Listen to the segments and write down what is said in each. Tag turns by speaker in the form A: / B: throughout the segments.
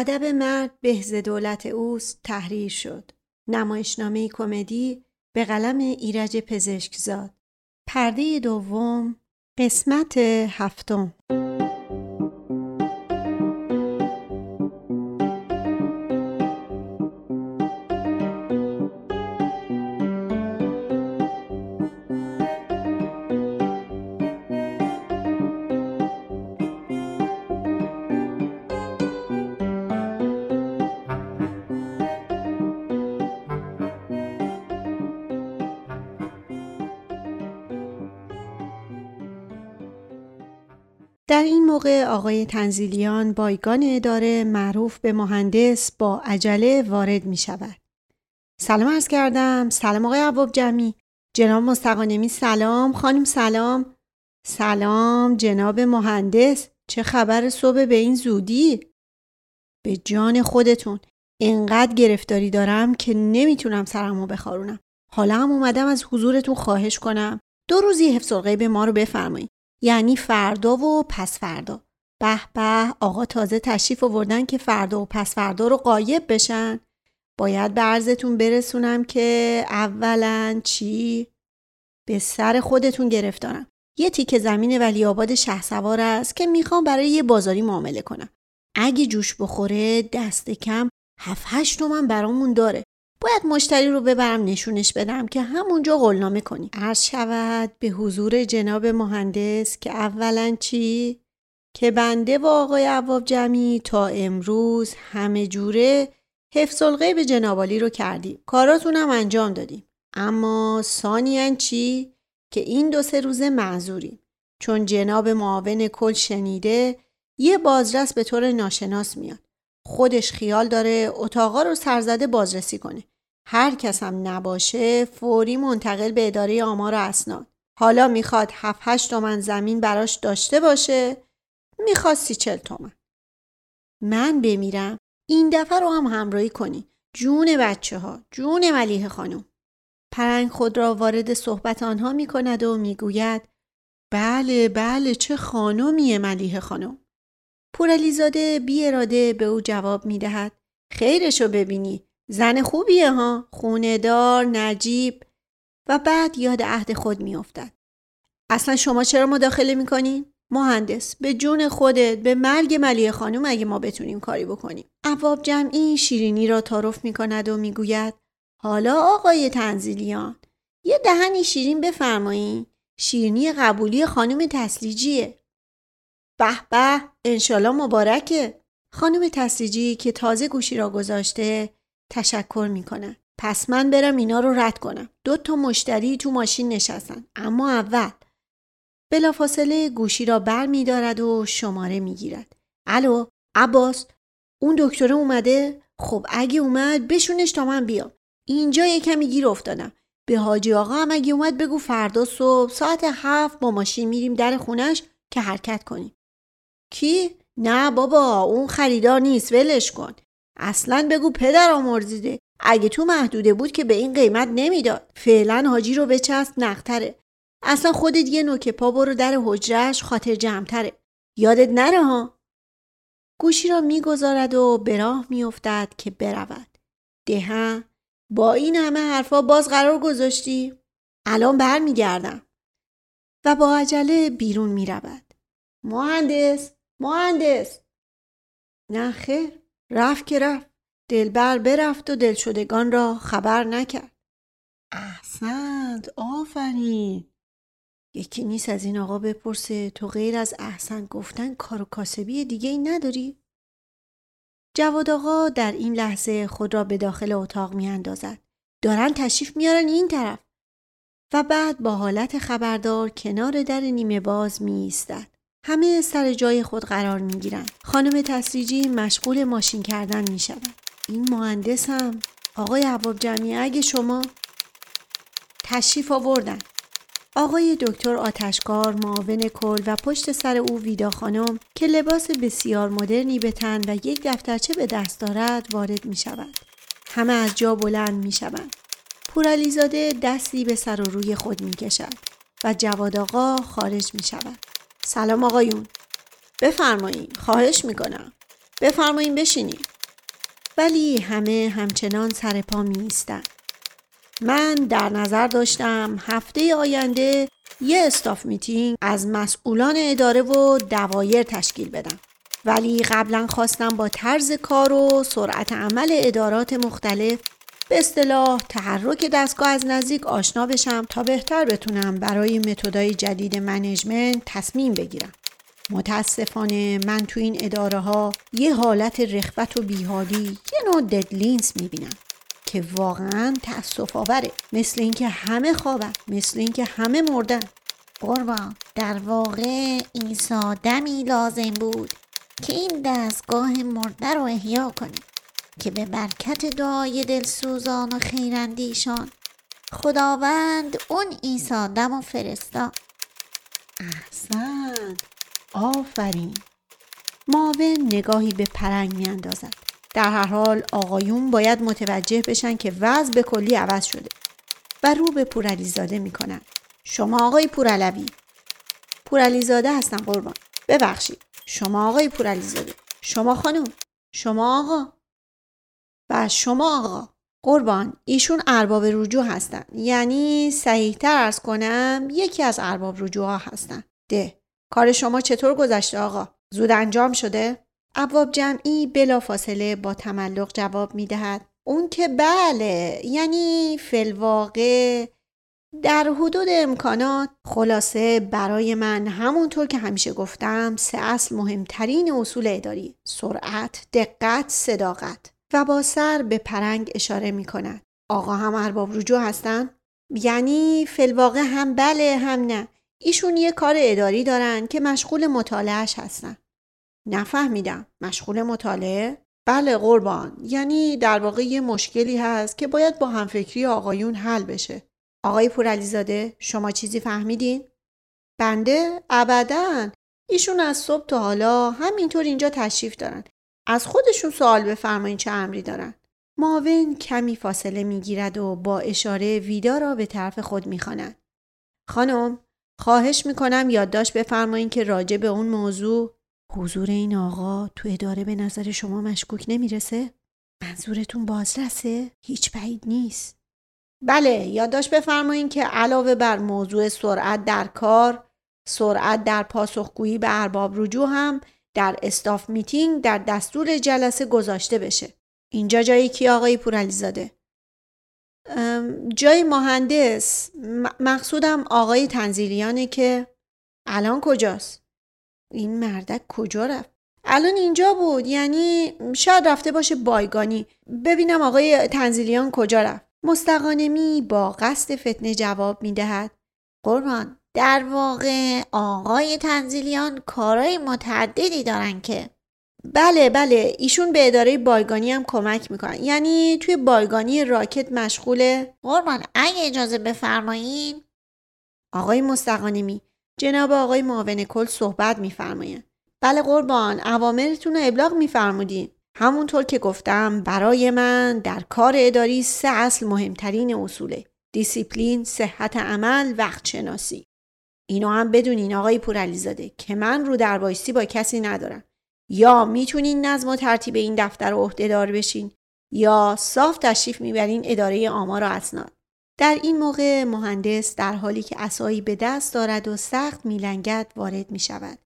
A: ادب مرد بهز دولت اوست تحریر شد. نمایشنامه کمدی به قلم ایرج پزشکزاد. پرده دوم قسمت هفتم آقای تنزیلیان بایگان اداره معروف به مهندس با عجله وارد می شود. سلام ارز کردم. سلام آقای عباب جمعی. جناب مستقانمی سلام. خانم سلام. سلام جناب مهندس. چه خبر صبح به این زودی؟ به جان خودتون. انقدر گرفتاری دارم که نمی‌تونم سرمو بخارونم. حالا هم اومدم از حضورتون خواهش کنم. دو روزی حفظ به ما رو بفرمایید. یعنی فردا و پس فردا به به آقا تازه تشریف آوردن که فردا و پس فردا رو قایب بشن. باید به عرضتون برسونم که اولا چی؟ به سر خودتون گرفتارم. یه تیکه زمین ولی آباد شه سوار است که می‌خوام برای یه بازاری معامله کنم. اگه جوش بخوره دست کم هفت هشت تومن برامون داره. باید مشتری رو ببرم نشونش بدم که همونجا قلنامه کنی. عرض شود به حضور جناب مهندس که اولا چی؟ که بنده و آقای عواب جمعی تا امروز همه جوره حفظ به جنابالی رو کردیم. کاراتون هم انجام دادیم. اما ثانیا چی؟ که این دو سه روزه معذوریم. چون جناب معاون کل شنیده یه بازرس به طور ناشناس میاد. خودش خیال داره اتاقا رو سرزده بازرسی کنه. هر کس هم نباشه فوری منتقل به اداره آمار و اسناد. حالا می‌خواد 7 8 تومن زمین براش داشته باشه. می‌خواد سی چل تومن. من بمیرم. این دفعه رو هم همراهی کنی. جون بچه ها جون ملیه خانم. پرنگ خود را وارد صحبت آنها می کند و می‌گوید بله بله چه خانمیه ملیه خانم. پورعلیزاده بی اراده به او جواب می دهد خیرشو ببینی. زن خوبیه ها خوندار نجیب. و بعد یاد عهد خود میافتد. اصلا شما چرا مداخله می‌کنین؟ مهندس به جون خودت به مرگ ملیه خانم اگه ما بتونیم کاری بکنیم. عواب جمعی شیرینی را تعارف می‌کند و می‌گوید حالا آقای تنزیلیان یه دهنی شیرین بفرمایین. شیرینی قبولی خانم تسلیجیه. به به انشالله مبارکه. خانم تسلیجی که تازه گوشی را گذاشته تشکر می‌کنن پس من برم اینا رو رد کنم. دو تا مشتری تو ماشین نشستن. اما اول بلافاصله گوشی را بر می دارد و شماره می گیرد. الو عباس اون دکتره اومده؟ خب اگه اومد بشونش تا من بیام. اینجا یه کمی گیر افتادم. به حاجی آقا هم اگه اومد بگو فردا صبح ساعت هفت با ماشین میریم در خونش که حرکت کنیم. کی؟ نه بابا اون خریدار نیست ولش کن. اصلا بگو پدر آمرزیده. اگه تو محدوده بود که به این قیمت نمی‌داد. فعلا حاجی رو بچسب نختره اصلا خودت یه نوک پا برو در حجرش خاطر جمعتره. یادت نره ها؟ گوشی را می‌گذارد و به راه میافتد که برود. ده با این همه حرفا باز قرار گذاشتی؟ الان برمیگردم. و با عجله بیرون می‌رود. مهندس مهندس! نه خیر رفت که رفت. دلبر برفت و دلشدگان را خبر نکرد. احسنت آفرین! یکی نیست از این آقا بپرسه تو غیر از احسن گفتن کار و کاسبی دیگه ای نداری؟ جواد آقا در این لحظه خود را به داخل اتاق می اندازد. دارن تشریف میارن این طرف و بعد با حالت خبردار کنار در نیمه باز می ایستد. همه سر جای خود قرار می گیرن. خانم تسریجی مشغول ماشین کردن می شود. این مهندس هم آقای عباب جمعی اگه شما تشریف آوردن. آقای دکتر آتشکار معاون کل و پشت سر او ویدا خانم که لباس بسیار مدرنی به تن و یک دفترچه به دست دارد وارد می شود. همه از جا بلند می شوند. پورعلیزاده دستی به سر و روی خود می کشد و جواد آقا خارج می شود. سلام آقایون بفرمایید خواهش می‌کنم بفرمایین بشینید ولی همه همچنان سر پا می من در نظر داشتم هفته آینده یه استاف میتینگ از مسئولان اداره و دوایر تشکیل بدم. ولی قبلا خواستم با طرز کار و سرعت عمل ادارات مختلف به اصطلاح تحرک دستگاه از نزدیک آشنا بشم تا بهتر بتونم برای متدای جدید منیجمنت تصمیم بگیرم. متاسفانه من تو این اداره ها یه حالت رخوت و بیحالی یه نوع ددلینز می‌بینم که واقعا تأصف آوره مثل اینکه همه خوابن مثل اینکه همه مردن.
B: قربان. در واقع عیسی دمی لازم بود که این دستگاه مرده رو احیا کنه که به برکت دعای دلسوزان و خیرندیشان خداوند اون عیسی دم و فرستا.
A: احسن آفرین. ماون نگاهی به پرنگ میاندازد در هر حال آقایون باید متوجه بشن که وضع به کلی عوض شده و رو به پورعلیزاده می‌کنن. شما آقای پورعلوی. پورعلیزاده هستم قربان. ببخشید. شما آقای پورعلیزاده. شما خانم. شما آقا. و شما آقا. قربان. ایشون ارباب رجوع هستن. یعنی صحیحتر ارز کنم یکی از ارباب رجوع ها هستن. ده. کار شما چطور گذشته آقا؟ زود انجام شده؟ ابواب جمعی بلافاصله با تملق جواب می دهد. اون که بله یعنی فلواقع در حدود امکانات خلاصه برای من همونطور که همیشه گفتم سه اصل مهمترین اصول اداری سرعت، دقت، صداقت و با سر به پرنگ اشاره می کند. آقا هم ارباب رجوع هستن؟ یعنی فلواقع هم بله هم نه ایشون یه کار اداری دارن که مشغول مطالعهش هستن. نفهمیدم. مشغول مطالعه؟ بله قربان. یعنی در واقع یه مشکلی هست که باید با همفکری آقایون حل بشه. آقای پورعلیزاده شما چیزی فهمیدین؟ بنده ابدا ایشون از صبح تا حالا همینطور اینجا تشریف دارن. از خودشون سوال بفرمایین چه امری دارن. ماون کمی فاصله می‌گیرد و با اشاره ویدا را به طرف خود می‌خواند. خانم خواهش می‌کنم یادداشت بفرمایین که راجع به اون موضوع حضور این آقا تو اداره به نظر شما مشکوک نمی‌رسه؟ منظورتون بازرسه؟ هیچ بعید نیست. بله یادداشت بفرمایین که علاوه بر موضوع سرعت در کار، سرعت در پاسخگویی به ارباب رجوع هم در استاف میتینگ در دستور جلسه گذاشته بشه. اینجا جایی کی آقای پورعلیزاده؟ جای مهندس مقصودم آقای تنزیلیانه که الان کجاست؟ این مردک کجا رفت؟ الان اینجا بود یعنی شاید رفته باشه بایگانی. ببینم آقای تنزیلیان کجا رفت. مستقانمی با قصد فتنه جواب می‌دهد
B: قربان. در واقع آقای تنزیلیان کارهای متعددی دارن که.
A: بله بله. ایشون به اداره بایگانی هم کمک می‌کنن. یعنی توی بایگانی راکت مشغوله
B: قربان اگه اجازه بفرمایین.
A: آقای مستقانمی جناب آقای معاون کل صحبت میفرمایند بله قربان اوامرتون رو ابلاغ میفرمودین. همونطور که گفتم برای من در کار اداری سه اصل مهمترین اصوله. دیسیپلین، صحت عمل، وقت شناسی اینو هم بدونین آقای پورعلیزاده که من رودربایستی با کسی ندارم. یا می‌تونین نظم و ترتیب این دفتر عهده‌دار بشین یا صاف تشریف می‌برین اداره آمار و اسناد. در این موقع مهندس در حالی که اسایی به دست دارد و سخت میلنگد وارد می شود.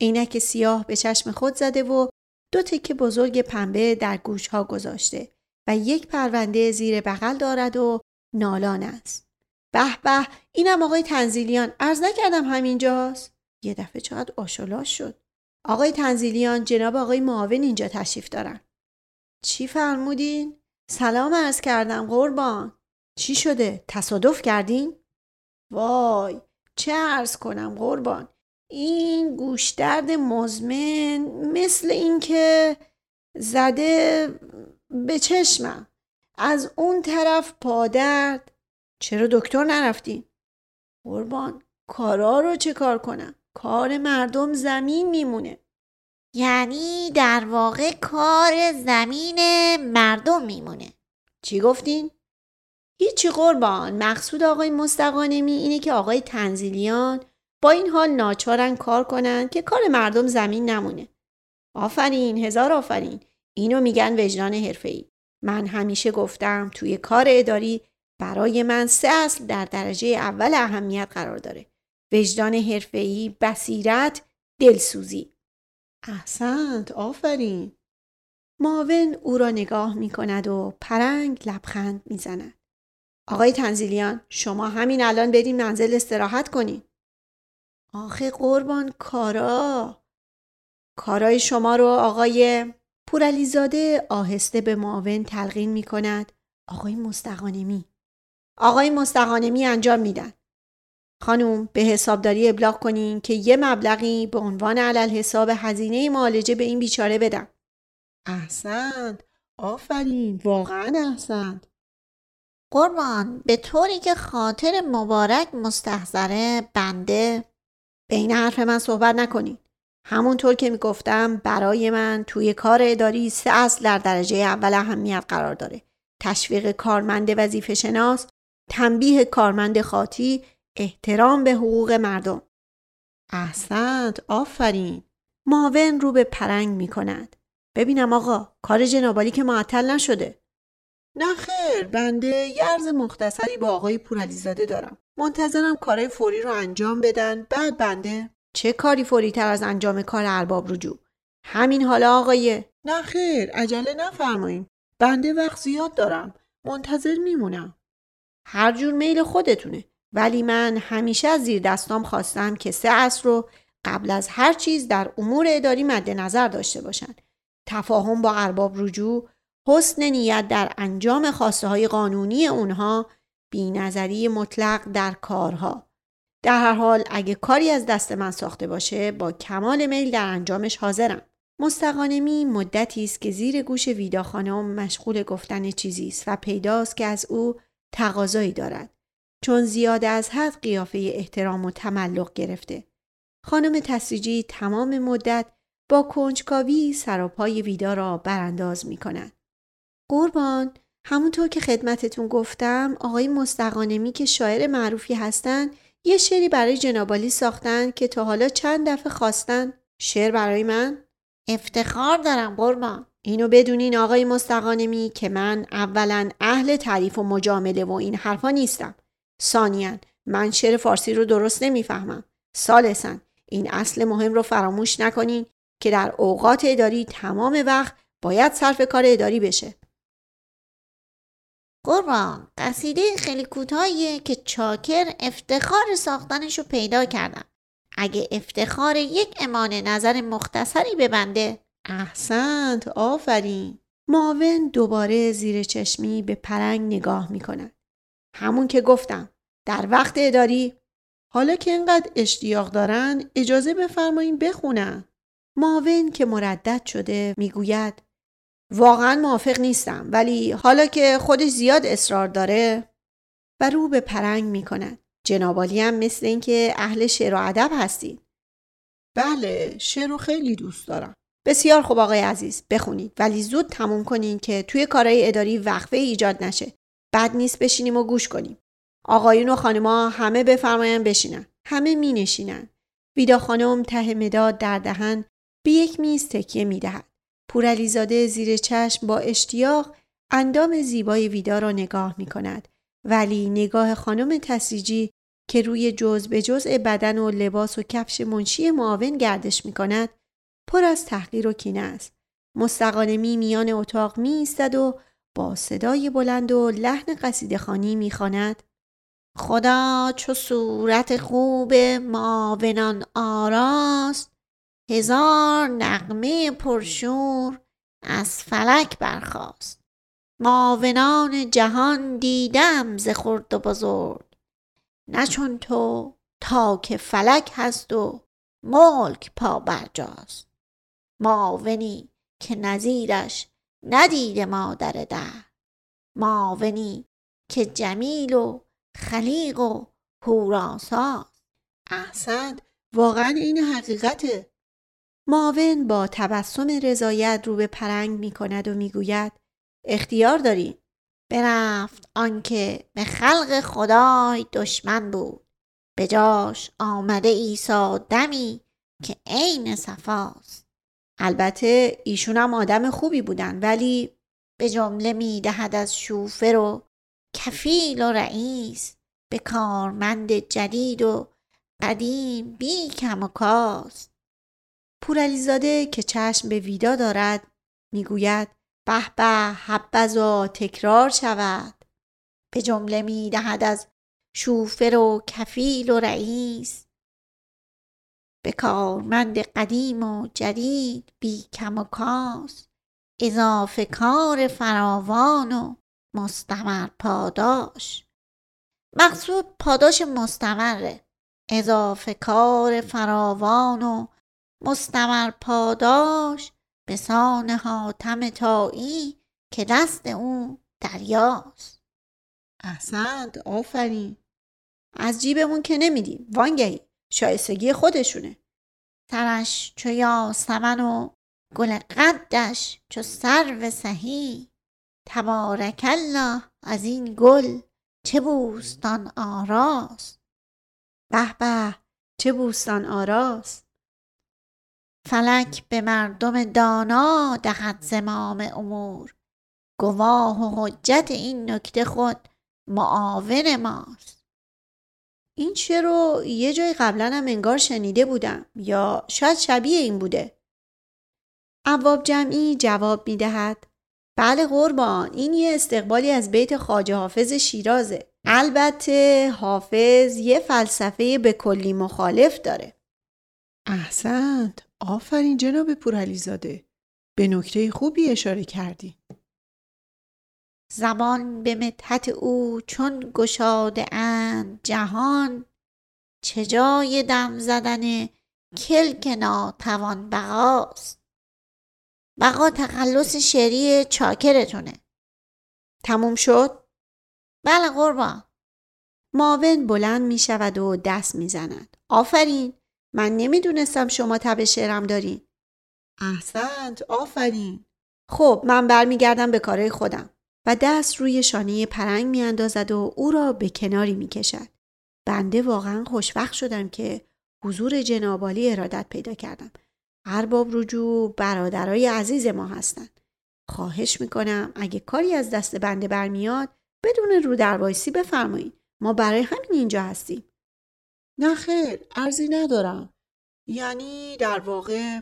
A: عینک سیاه به چشم خود زده و دو تکه بزرگ پنبه در گوش ها گذاشته و یک پرونده زیر بغل دارد و نالان است. به به اینم آقای تنزیلیان ارز نکردم همینجاست. یه دفعه چقدر آشولاش شد. آقای تنزیلیان جناب آقای معاون اینجا تشریف دارن. چی فرمودین؟ سلام ارز کردم قربان. چی شده؟ تصادف کردین؟ وای چه ارز کنم قربان. این گوشدرد مزمن مثل اینکه زده به چشمم. از اون طرف پادرد. چرا دکتر نرفتین؟ قربان کارا رو چه کار کنم؟ کار مردم زمین میمونه.
B: یعنی در واقع کار زمین مردم میمونه.
A: چی گفتین؟ هیچی قربان. مقصود آقای مستقانمی اینه که آقای تنزیلیان با این حال ناچارن کار کنن که کار مردم زمین نمونه. آفرین هزار آفرین. اینو میگن وجدان حرفه‌ای. من همیشه گفتم توی کار اداری برای من سه اصل در درجه اول اهمیت قرار داره. وجدان حرفه‌ای بصیرت دلسوزی. احسنت آفرین. معاون او را نگاه می کند و پرنگ لبخند می زند. آقای تنزیلیان شما همین الان بریم منزل استراحت کنین. آخه قربان کارا. کارای شما رو آقای پورعلیزاده آهسته به معاون تلقین می کند آقای مستقانمی. آقای مستقانمی انجام میدن. خانوم به حسابداری ابلاغ کنین که یه مبلغی به عنوان علل حساب هزینه معالجه به این بیچاره بدم. احسنت. آفرین. واقعا احسنت.
B: قربان به طوری که خاطر مبارک مستحضره بنده.
A: بین حرف من صحبت نکنید همونطور که می‌گفتم برای من توی کار اداری سه اصل در درجه اول اهمیت قرار داره. تشویق کارمند وظیفه شناس تنبیه کارمند خاطی احترام به حقوق مردم. احسنت آفرین. معاون رو به پرنگ می کند ببینم آقا کار جنابالی که معطل نشده. نه خیر بنده یه عرض مختصری با آقای پورعلیزاده دارم. منتظرم کارهای فوری رو انجام بدن. بعد بنده. چه کاری فوری تر از انجام کار ارباب رجوع؟ همین حالا آقای. نه خیر عجله نفرمایین. بنده وقت زیاد دارم. منتظر میمونم. هر جور میل خودتونه. ولی من همیشه از زیر دستام خواستم که سه اصل رو قبل از هر چیز در امور اداری مد نظر داشته باشن. تفاهم با ارباب رجوع حسن نیت در انجام خواسته های قانونی اونها بی نظری مطلق در کارها. در هر حال اگه کاری از دست من ساخته باشه با کمال میل در انجامش حاضرم. مستقانمی مدتی است که زیر گوش ویدا خانم مشغول گفتن چیزی است و پیداست که از او تقاضایی دارد. چون زیاد از حد قیافه احترام و تملق گرفته. خانم تسریجی تمام مدت با کنجکاوی سراپای ویدا را برانداز می کند. قربان. همونطور که خدمتتون گفتم آقای مستقانمی که شاعر معروفی هستند یه شعری برای جنابالی ساختن که تا حالا چند دفعه خواستن. شعر برای من؟
B: افتخار دارم قربان.
A: اینو بدونین آقای مستقانمی که من اولا اهل تعریف و مجامله و این حرفا نیستم. ثانیا من شعر فارسی رو درست نمی‌فهمم. سالسن این اصل مهم رو فراموش نکنین که در اوقات اداری تمام وقت باید صرف کار اداری بشه.
B: قربان قصیده خیلی کوتاهیه که چاکر افتخار ساختنش رو پیدا کردم اگه افتخار یک امان نظر مختصری ببنده
A: احسنت آفرین معاون دوباره زیر چشمی به پرنگ نگاه می کند. همون که گفتم در وقت اداری حالا که اینقدر اشتیاق دارن اجازه بفرمایین بخونن. معاون که مردد شده می‌گوید واقعا موافق نیستم ولی حالا که خودش زیاد اصرار داره و رو به پرنگ می کند. جنابالی هم مثل اینکه اهل شعر و ادب هستید. بله شعر رو خیلی دوست دارم. بسیار خوب آقای عزیز بخونید ولی زود تموم کنین که توی کارهای اداری وقفه ایجاد نشه. بد نیست بشینیم و گوش کنیم. آقایون و خانما همه بفرماین بشینن. همه می نشینن. ویدا خانم ته مداد در دهن به یک میز تکیه می دهد. پورعلیزاده زیر چشم با اشتیاق اندام زیبای ویدا را نگاه می کند. ولی نگاه خانم تسیجی که روی جز به جزء بدن و لباس و کفش منشی معاون گردش می کند پر از تحقیر و کینه است. مستقانمی میان اتاق می ایستد و با صدای بلند و لحن قصیده خانی می خاند.
B: خدا چو صورت خوب معاونان آراست هزار نغمه پرشور از فلک برخاست. معاونان جهان دیدم ز خرد و بزرگ. نه چون تو تا که فلک هست و ملک پا برجاست. معاونی که نظیرش ندیده مادر در. معاونی که جمیل و خلیق و هوراساست
A: احسن واقعا این حقیقته. معاون با تبسم رضایت رو به پرنگ می کند و می‌گوید اختیار داری؟
B: برفت آنکه به خلق خدای دشمن بود. به جاش آمده ایسا دمی که عین صفاست.
A: البته ایشون هم آدم خوبی بودن ولی
B: به جمله می‌دهد از شوفر و کفیل و رئیس به کارمند جدید و قدیم بی کم و کاست.
A: پورعلیزاده که چشم به ویدا دارد می‌گوید به به حبذا تکرار شود.
B: به جمله می‌دهد از شوفر و کفیل و رئیس به کارمند قدیم و جدید بی کم و کاس اضافه کار فراوان و مستمر پاداش. مقصود پاداش مستمره اضافه کار فراوان و مستمر پاداش به سان حاتم تایی که دست او دریاست.
A: احسنت آفرین. از جیبمون که نمیدیم. وانگهی شایستگی خودشونه.
B: سرش چو یاسمن و گل قدش چو سرو سهی. تبارک الله از این گل چه بوستان آراست.
A: به به چه بوستان آراست.
B: فلک به مردم دانا دهد زمام امور. گواه و حجت این نکته خود معاون ماست.
A: این چه رو یه جای قبلا هم انگار شنیده بودم یا شاید شبیه این بوده. عواب جمعی جواب می دهد بله قربان این یه استقبالی از بیت خاجه حافظ شیرازه. البته حافظ یه فلسفه به کلی مخالف داره. احسنت. آفرین جناب پورعلیزاده. به نکته خوبی اشاره کردی.
B: زبان به مدحت او چون گشاده اند جهان چه جای دم زدن کلک ناتوان بقاست. بقا تخلص شعری چاکرتونه.
A: تموم شد؟
B: بله قربان.
A: معاون بلند می شود و دست می زند. آفرین. من نمی‌دونستم شما تب شعرم دارین. احسنت آفرین. خب من برمیگردم به کارهای خودم. و دست روی شانه پرنگ می اندازد و او را به کناری می کشد. بنده واقعا خوشوقت شدم که حضور جنابالی ارادت پیدا کردم. ارباب رجوع برادرای عزیز ما هستند. خواهش می‌کنم اگه کاری از دست بنده برمیاد بدون رو در بفرمایید. ما برای همین اینجا هستیم. نه خیر ارزی ندارم. یعنی در واقع؟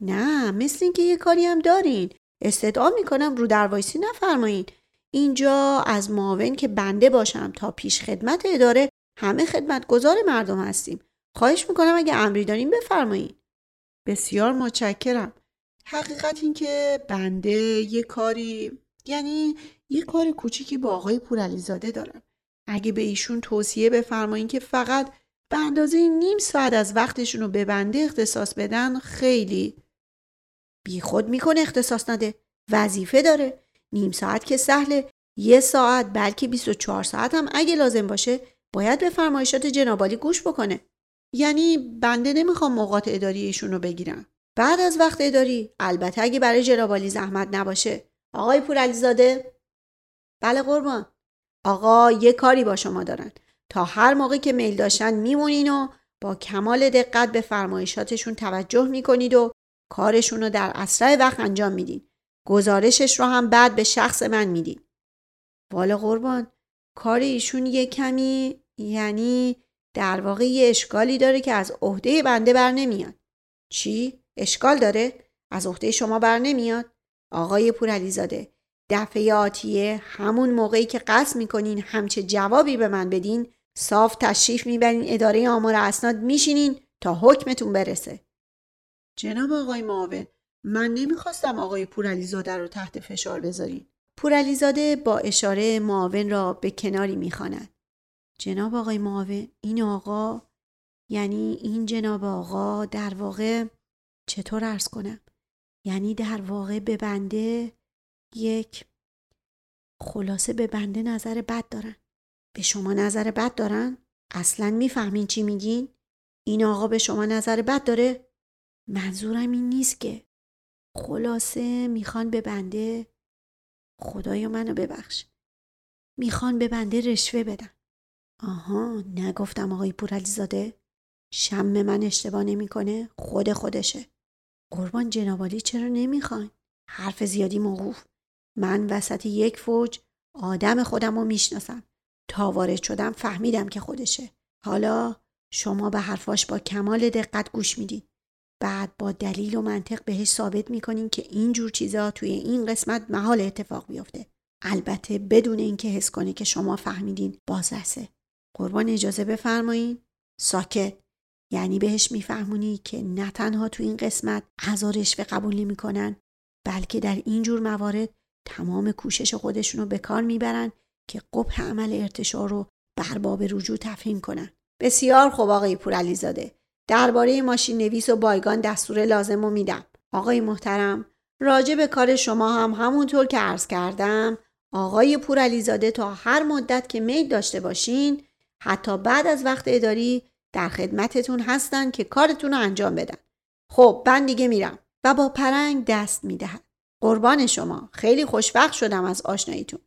A: نه مثل اینکه یه کاری هم دارین. استدعا می‌کنم رو در وایسی نفرمایید اینجا از معاون که بنده باشم تا پیش خدمت اداره همه خدمتگزار مردم هستیم. خواهش می‌کنم اگه امری داریم بفرمایید بسیار متشکرم. حقیقت این که بنده یه کاری یعنی یه کار کوچیکی با آقای پورعلیزاده دارم. اگه به ایشون توصیه بفرمایید که فقط به اندازه نیم ساعت از وقتشون رو به بنده اختصاص بدن خیلی خود می‌کنه اختصاص نده. وظیفه داره. نیم ساعت که سهله یه ساعت بلکه 24 ساعت هم اگه لازم باشه باید به فرمایشات جنابالی گوش بکنه. یعنی بنده نمی‌خوام موقعات اداری ایشون رو بگیرم بعد از وقت اداری البته اگه برای جنابالی زحمت نباشه. آقای پورعلیزاده؟ بله قربان. آقا یه کاری با شما دارن تا هر موقع که میل داشتن میمونین و با کمال دقت به فرمایشاتشون توجه می‌کنید و کارشون رو در اسرع وقت انجام میدین. گزارشش رو هم بعد به شخص من میدین. والا قربان کار ایشون یه کمی یعنی در واقع یه اشکالی داره که از عهده بنده بر نمیاد. چی؟ اشکال داره؟ از عهده شما بر نمیاد؟ آقای پورعلیزاده دفعه آتیه همون موقعی که قصد می‌کنین همچه جوابی به من بدین صاف تشریف می‌برین اداره آمار اسناد میشینین تا حکمتون برسه. جناب آقای معاون من نمی‌خواستم آقای پورعلیزاده رو تحت فشار بذارین. پورعلیزاده با اشاره معاون را به کناری می‌خواند. جناب آقای معاون این آقا یعنی این جناب آقا در واقع چطور ارز کنم؟ یعنی در واقع به بنده یک خلاصه به بنده نظر بد دارن. به شما نظر بد دارن؟ اصلا می‌فهمین چی میگین؟ این آقا به شما نظر بد داره؟ منظورم این نیست که خلاصه می‌خوان به بنده خدایا منو ببخش می‌خوان به بنده رشوه بدن آها نگفتم آقای پورعلیزاده شم من اشتباه نمی‌کنه خود خودشه قربان جنابالی چرا نمی‌خواین حرف زیادی موقوف من وسط یک فوج آدم خودم رو می‌شناسم. تا وارد شدم فهمیدم که خودشه. حالا شما به حرفاش با کمال دقت گوش می‌دید بعد با دلیل و منطق بهش ثابت می‌کنین که اینجور چیزا توی این قسمت محال اتفاق بیفته البته بدون اینکه حس کنه که شما فهمیدین بازرسه. قربان اجازه بفرمایین. ساکت. یعنی بهش میفهمونی که نه تنها تو این قسمت عزا رشوه قبول نمی‌کنن بلکه در اینجور موارد تمام کوشش خودشون رو به کار می‌برن که قبح عمل ارتشار رو بر باب رجوع تفهیم کنن. بسیار خوب آقای پورعلیزاده. درباره ماشین نویس و بایگان دستور لازم رو میدم. آقای محترم راجع به کار شما هم همونطور که عرض کردم آقای پورعلیزاده تا هر مدت که میل داشته باشین حتی بعد از وقت اداری در خدمتتون هستن که کارتون رو انجام بدن. خب من دیگه میرم و با پرنگ دست می‌دهد قربان شما خیلی خوشبخت شدم از آشناییتون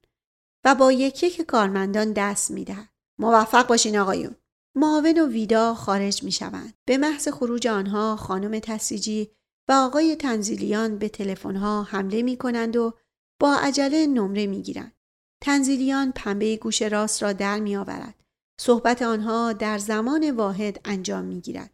A: و با یکی که کارمندان دست می‌دهد موفق باشین آقایون معاون و ویدا خارج می شوند. به محض خروج آنها خانم تسیجی و آقای تنزیلیان به تلفن‌ها حمله می کنند و با عجله نمره می گیرند. تنزیلیان پنبه گوش راست را در می آورد. صحبت آنها در زمان واحد انجام می گیرد.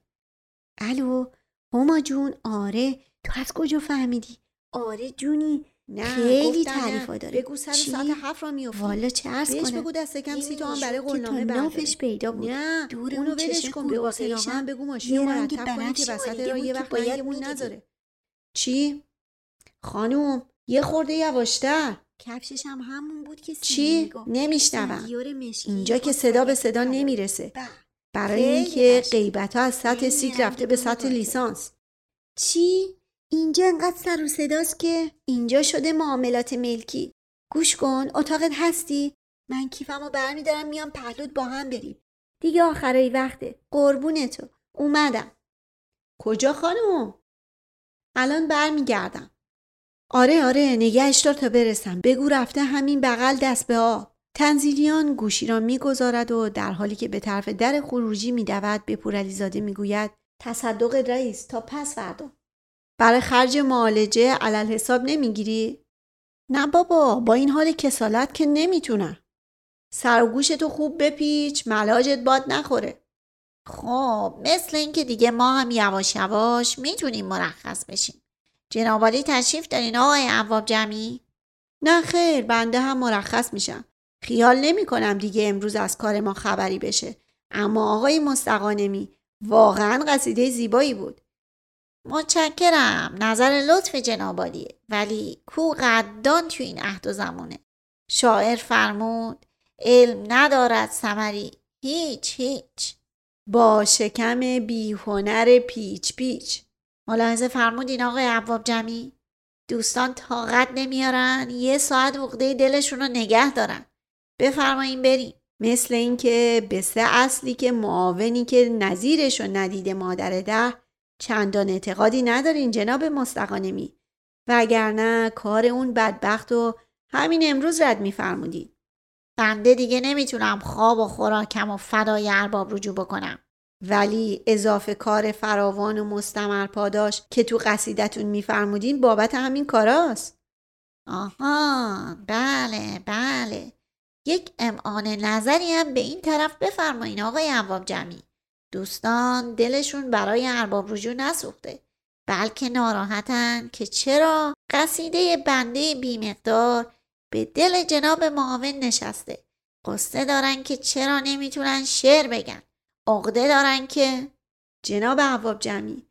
A: الو هما جون آره تو از کجا فهمیدی؟ آره جونی
B: نه خیلی تعریفا داره.
A: بگو سر ساعت هفت را میافتی.
B: والا چه عرض کنم؟
A: بگو دست کم سی تومن برای قولنامه
B: نافش پیدا بود.
A: نه
B: دور
A: اونو ولش کن به واسه هم بگو ماشین رو مرتب کنی که وسط را یه وقت رنگمون نذاره. چی؟ خانوم یه خورده یواشتر.
B: کفشش هم همون بود که
A: چی؟ نمیشنوم. اینجا که صدا به صدا نمی‌رسه. برای اینکه غیبت ها از سطح سیک رفته به سطح لیسانس.
B: چی؟ اینجا انقدر سر و صداست که اینجا شده معاملات ملکی. گوش کن اتاقت هستی؟ من کیفمو برمیدارم میام پهلود با هم بریم. دیگه آخرای وقته. قربون تو. اومدم.
A: کجا خانم الان برمیگردم. آره آره نگهش دار تا برسم. بگو رفته همین بغل دست به آب. تنزیلیان گوشی را می‌گذارد و در حالی که به طرف در خروجی میدود به پورعلیزاده می‌گوید تصدق رئیس تا پس فردا. برای خرج معالجه علل حساب نمی‌گیری؟ نه بابا با این حال کسالت که نمی‌تونم. سر و تو خوب بپیچ ملاجت باد نخوره.
B: خب مثل اینکه دیگه ما هم یواش یواش می‌تونیم مرخص بشیم. جنابالی تشریف دارین آقای عواب جمعی؟
A: نه خیر بنده هم مرخص میشم. خیال نمی کنم دیگه امروز از کار ما خبری بشه. اما آقای مستقانمی واقعا قصیده زیبایی بود.
B: متشکرم. نظر لطف جنابالیه ولی کو قدان تو این عهد و زمونه شاعر فرمود علم ندارد سمری هیچ هیچ.
A: با شکم بیهنر پیچ پیچ.
B: ملاحظه فرمودین آقای عواب جمعی دوستان طاقت نمیارن. یه ساعت عقده دلشون رو نگه دارن. بفرمایین بریم.
A: مثل اینکه به سه اصلی که معاونی که نظیرش رو ندیده مادر ده چندان اعتقادی ندارین جناب مستقانمی. وگرنه کار اون بدبخت و همین امروز رد میفرمودید
B: بنده دیگه نمی‌تونم خواب و خوراکم و فدای ارباب رجوع بکنم.
A: ولی اضافه کار فراوان و مستمر پاداش که تو قصیدتون میفرمودین بابت همین کاراست.
B: آها بله بله. یک امعان نظری هم به این طرف بفرمایین آقای عواب جمعی دوستان دلشون برای ارباب رجوع نسوخته بلکه ناراحتن که چرا قصیده بنده بیمقدار به دل جناب معاون نشسته. قصه دارن که چرا نمی‌تونن شعر بگن. عقده دارن که
A: جناب عواب جمعی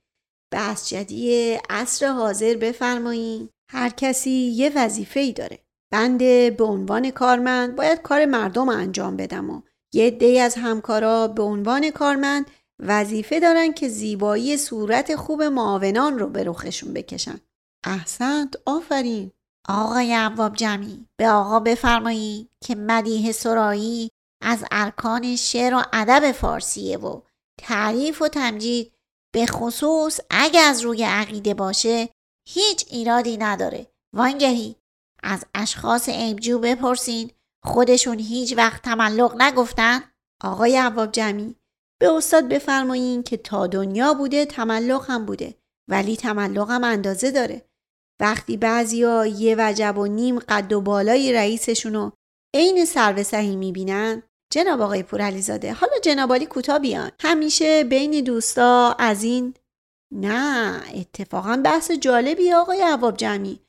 A: بس جدی عصر حاضر بفرمایین هر کسی یه وظیفه ای داره. بنده به عنوان کارمند باید کار مردم انجام بدم و یه دی از همکارا به عنوان کارمند وظیفه دارن که زیبایی صورت خوب معاونان رو به رخشون بکشن. احسنت آفرین.
B: آقای عواب جمعی به آقا بفرمایی که مدیه سرایی از ارکان شعر و ادب فارسیه و تعریف و تمجید به خصوص اگه از روی عقیده باشه هیچ ایرادی نداره. وانگهی از اشخاص عیبجو بپرسین خودشون هیچ وقت تملق نگفتن؟
A: آقای عواب جمعی به استاد بفرمایین که تا دنیا بوده تملق هم بوده ولی تملقم اندازه داره. وقتی بعضیا یه وجب و نیم قد و بالای رئیسشونو عین سرو سهی می‌بینن جناب آقای پورعلیزاده حالا جنابالی کوتا بیان. همیشه بین دوستا از این نه اتفاقا بحث جالبی آقای عواب جمعی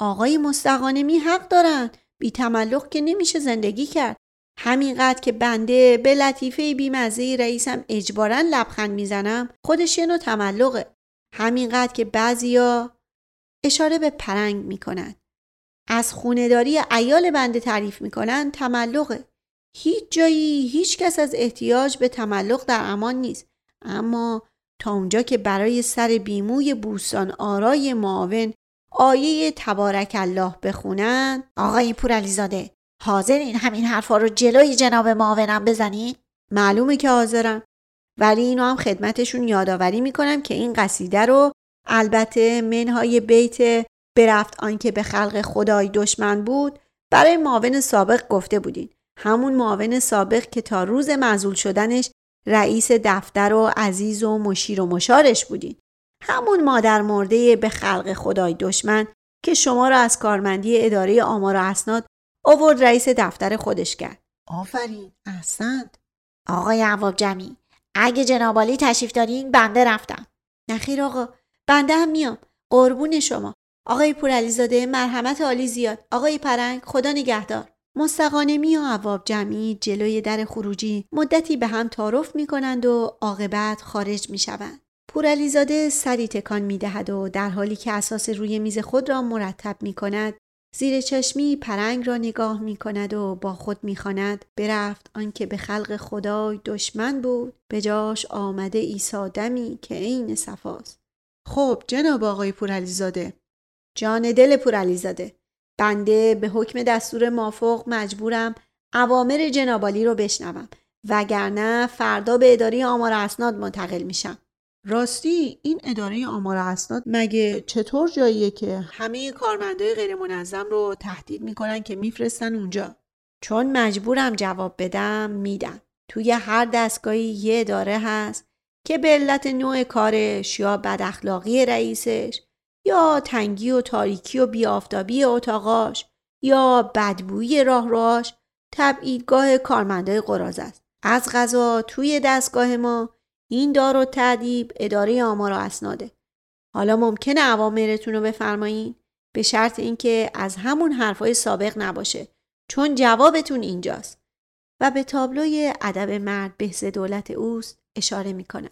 A: آقای مستقانمی حق دارن بی تملق که نمیشه زندگی کرد. همینقدر که بنده به لطیفه بیمزه رئیسم اجبارا لبخند می‌زنم خودش یه نوع تملقه. همینقدر که بعضیا اشاره به پرنگ می‌کنن. از خونداری ایال بنده تعریف می‌کنن تملقه. هیچ جایی هیچ کس از احتیاج به تملق در امان نیست. اما تا اونجا که برای سر بیموی بوستان آرای معاون آیه تبارک الله بخونن.
B: آقای پورعلیزاده حاضر این همین حرفا رو جلوی جناب معاونم بزنید
A: معلومه که حاضرم. ولی اینو هم خدمتشون یادآوری می‌کنم که این قصیده رو البته منهای بیت برفت آنکه به خلق خدای دشمن بود برای معاون سابق گفته بودین. همون معاون سابق که تا روز معزول شدنش رئیس دفتر و عزیز و مشیر و مشارش بودین. همون مادر مرده به خلق خدای دشمن که شما را از کارمندی اداره آمار و اسناد آورد رئیس دفتر خودش کرد.
C: آفرین احسنت.
B: آقای عواب جمعی اگه جنابالی تشریف دارین بنده رفتم.
A: نخیر آقا بنده هم میام. قربون شما. آقای پورعلیزاده مرحمت عالی زیاد. آقای پرنگ خدا نگهدار. مستقانمی و عواب جمعی جلوی در خروجی مدتی به هم تعارف می کنند و عاقبت خارج می شوند. پورعلیزاده سری تکان می دهد و در حالی که اساس روی میز خود را مرتب می کند زیر چشمی پرنگ را نگاه می کند و با خود می خاند برفت آنکه به خلق خدای دشمن بود. به جاش آمده ایسا دمی که عین صفاست
C: خب جناب آقای پورعلیزاده.
A: جان دل پورعلیزاده. بنده به حکم دستور مافوق مجبورم اوامر جنابالی رو بشنوم وگرنه فردا به اداره آمار اسناد منتقل میشم.
C: راستی این اداره آمار اسناد مگه چطور جاییه که همه کارمندای غیر منظم رو تهدید می‌کنن که میفرستن اونجا؟
A: چون مجبورم جواب بدم میدم توی هر دستگاهی یه اداره هست که به علت نوع کارش یا بد اخلاقی رئیسش یا تنگی و تاریکی و بیافتابی اتاقاش یا بدبویی راهروهاش تبعیدگاه کارمندای قراز است. از غذا توی دستگاه ما این دار و تعدیب اداره آمار و اسناده. حالا ممکنه عوامرتون رو بفرمایین؟ به شرط اینکه از همون حرفای سابق نباشه چون جوابتون اینجاست. و به تابلوی ادب مرد بهز دولت اوست اشاره می‌کنن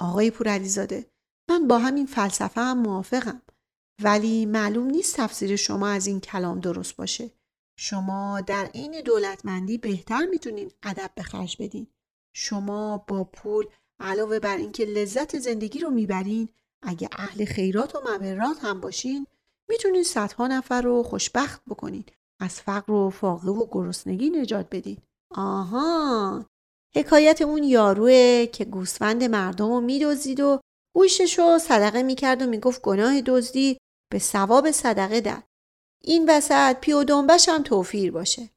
C: آقای پورعلیزاده من با همین فلسفه هم موافقم. ولی معلوم نیست تفسیر شما از این کلام درست باشه. شما در این دولتمندی بهتر می‌تونین ادب به خرج بدین. شما با پول علاوه بر اینکه لذت زندگی رو می‌برین اگه اهل خیرات و مبرات هم باشین می‌تونین صدها نفر رو خوشبخت بکنین از فقر و فاقه و گرسنگی نجات بدین.
A: آها! حکایت اون یاروه که گوسفند مردم رو میدوزید و گوشتش رو صدقه می‌کرد و می‌گفت گناه دزدی به ثواب صدقه در. این وسط پی و دنبش هم توفیر باشه.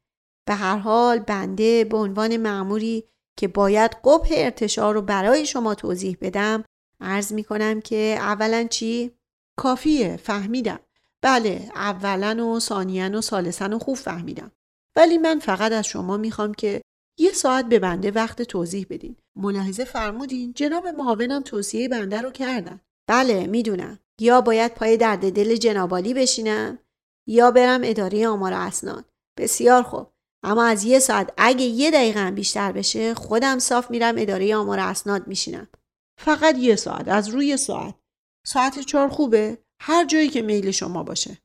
A: به هر حال بنده به عنوان معموری که باید قبه ارتشار رو برای شما توضیح بدم عرض می کنم که اولا چی؟
C: کافیه فهمیدم. بله اولا و ثانیا و ثالثا و خوب فهمیدم. ولی من فقط از شما می‌خوام که یه ساعت به بنده وقت توضیح بدین. ملاحظه فرمودین جناب معاونم توصیه بنده رو کردن.
A: بله می‌دونم. یا باید پای درد دل جنابالی بشینم یا برم اداره آمار اسناد. بسیار خوب. اما از یه ساعت اگه یه دقیقه بیشتر بشه خودم صاف میرم اداره آمار اسناد میشینم.
C: فقط یه ساعت از روی ساعت. ساعت چهار خوبه هر جایی که میل شما باشه.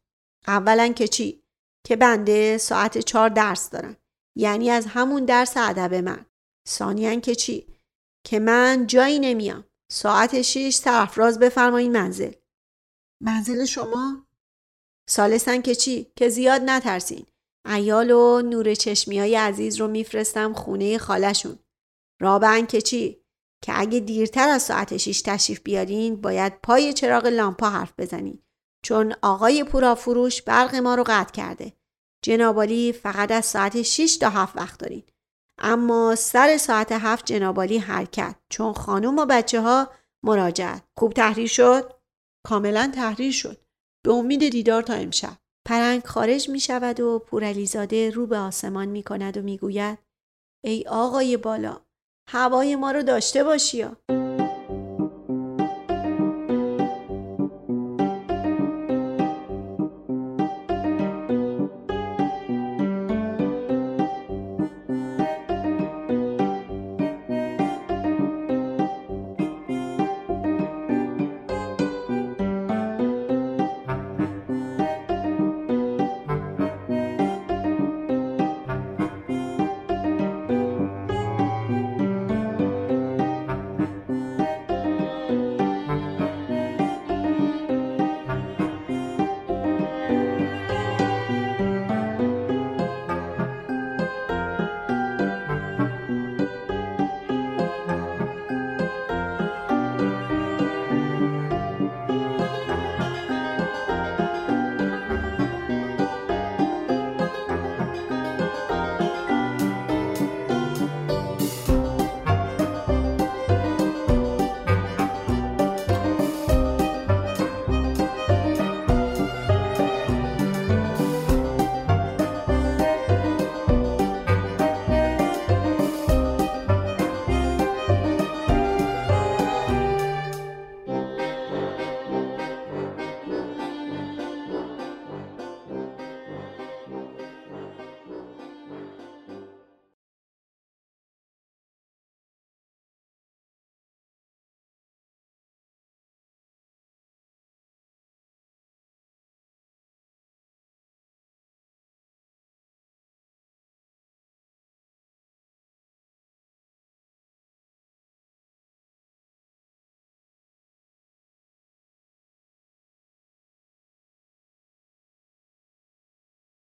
A: اولا که چی؟ که بنده ساعت چهار درس دارم. یعنی از همون درس ادب من. ثانیا که چی؟ که من جایی نمیام. ساعت شیش سرفراز بفرمایین منزل.
C: منزل شما؟
A: سالسن که چی؟ که زیاد نترسین. ایال و نور چشمی های عزیز رو میفرستم خونه خالشون رابعن که چی؟ که اگه دیرتر از ساعت شیش تشریف بیارین باید پای چراغ لامپا حرف بزنین. چون آقای پورافروش برق ما رو قطع کرده. جنابالی فقط از ساعت 6 تا 7 وقت دارین. اما سر ساعت 7 جنابالی حرکت. چون خانم و بچه ها مراجعت خوب تحریر شد؟
C: کاملا تحریر شد. به امید دیدار تا امشب.
A: پرنگ خارج می شود و پورعلیزاده رو به آسمان می کند و می گوید ای آقای بالا هوای ما رو داشته باشی